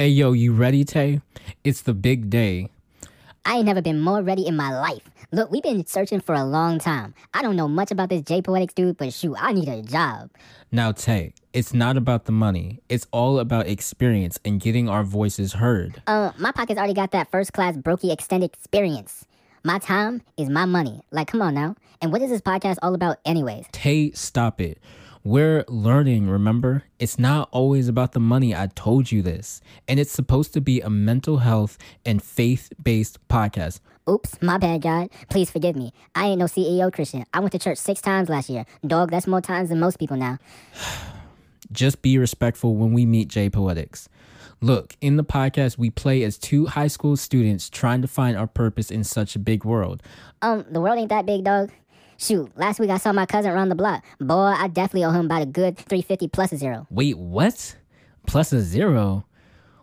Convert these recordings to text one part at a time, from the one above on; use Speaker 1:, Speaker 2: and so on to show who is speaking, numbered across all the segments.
Speaker 1: Hey, yo, you ready, Tay? It's the big day.
Speaker 2: I ain't never been more ready in my life. Look, we've been searching for a long time. I don't know much about this J Poetix dude, but shoot, I need a job.
Speaker 1: Now, Tay, it's not about the money. It's all about experience and getting our voices heard.
Speaker 2: Uh, my pocket's already got that first class brokey extended experience. My time is my money. Like, come on now. And what is this podcast all about, anyways?
Speaker 1: Tay, stop it. We're learning, remember? It's not always about the money. I told you this. And it's supposed to be a mental health and faith based podcast.
Speaker 2: Oops, my bad, God. Please forgive me. I ain't no CEO Christian. I went to church six times last year. Dog, that's more times than most people now.
Speaker 1: Just be respectful when we meet J Poetix. Look, in the podcast, we play as two high school students trying to find our purpose in such a big world.
Speaker 2: Um, the world ain't that big, dog. Shoot, last week I saw my cousin run the block. Boy, I definitely owe him about a good 350 plus a zero.
Speaker 1: Wait, what? Plus a zero?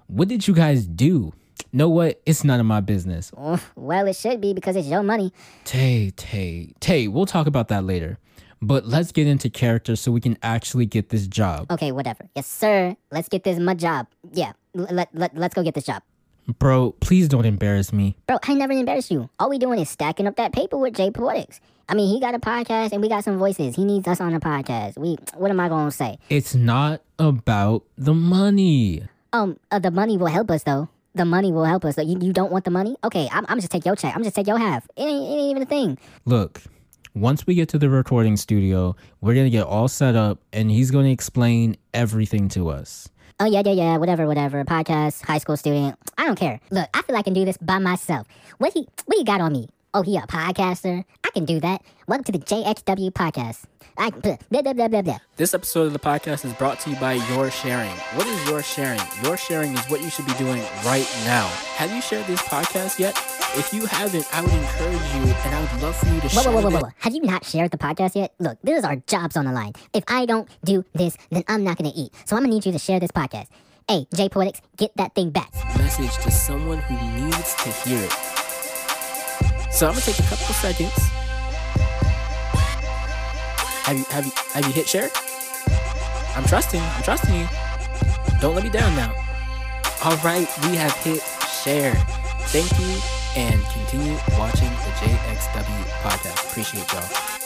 Speaker 1: What did you guys do? Know what? It's none of my business.
Speaker 2: Well, it should be because it's your money.
Speaker 1: Tay, Tay, Tay, we'll talk about that later. But let's get into character so we can actually get this job.
Speaker 2: Okay, whatever. Yes, sir. Let's get this my job. Yeah, let, let, let's go get this job.
Speaker 1: Bro, please don't embarrass me.
Speaker 2: Bro, I never embarrass you. All we doing is stacking up that paper with J Poetix. I mean, he got a podcast and we got some voices. He needs us on the podcast. We, what am I gonna say?
Speaker 1: It's not about the money.
Speaker 2: Um, uh, the money will help us though. The money will help us. You, you don't want the money? Okay, I'm, I'm just take your check. I'm just take your half. It ain't, it ain't even a thing.
Speaker 1: Look, once we get to the recording studio, we're gonna get all set up and he's gonna explain everything to us.
Speaker 2: Oh yeah, yeah, yeah, whatever, whatever. Podcast, high school student. I don't care. Look, I feel like I can do this by myself. What he what he got on me? Oh, he a podcaster? I can do that. Welcome to the JXW podcast. I blah blah blah blah.
Speaker 1: This episode of the podcast is brought to you by Your Sharing. What is Your Sharing? Your Sharing is what you should be doing right now. Have you shared this podcast yet? If you haven't, I would encourage you and I would love for you to
Speaker 2: Whoa,
Speaker 1: share
Speaker 2: whoa, whoa, whoa, whoa. Have you not shared the podcast yet? Look, this is our jobs on the line. If I don't do this, then I'm not gonna eat. So I'm gonna need you to share this podcast. Hey, J Poetix, get that thing back.
Speaker 1: message to someone who needs to hear it. So I'm gonna take a couple of seconds. Have you have you have you hit share? I'm trusting. I'm trusting you. Don't let me down now. All right, we have hit share. Thank you, and continue watching the JXW podcast. Appreciate y'all.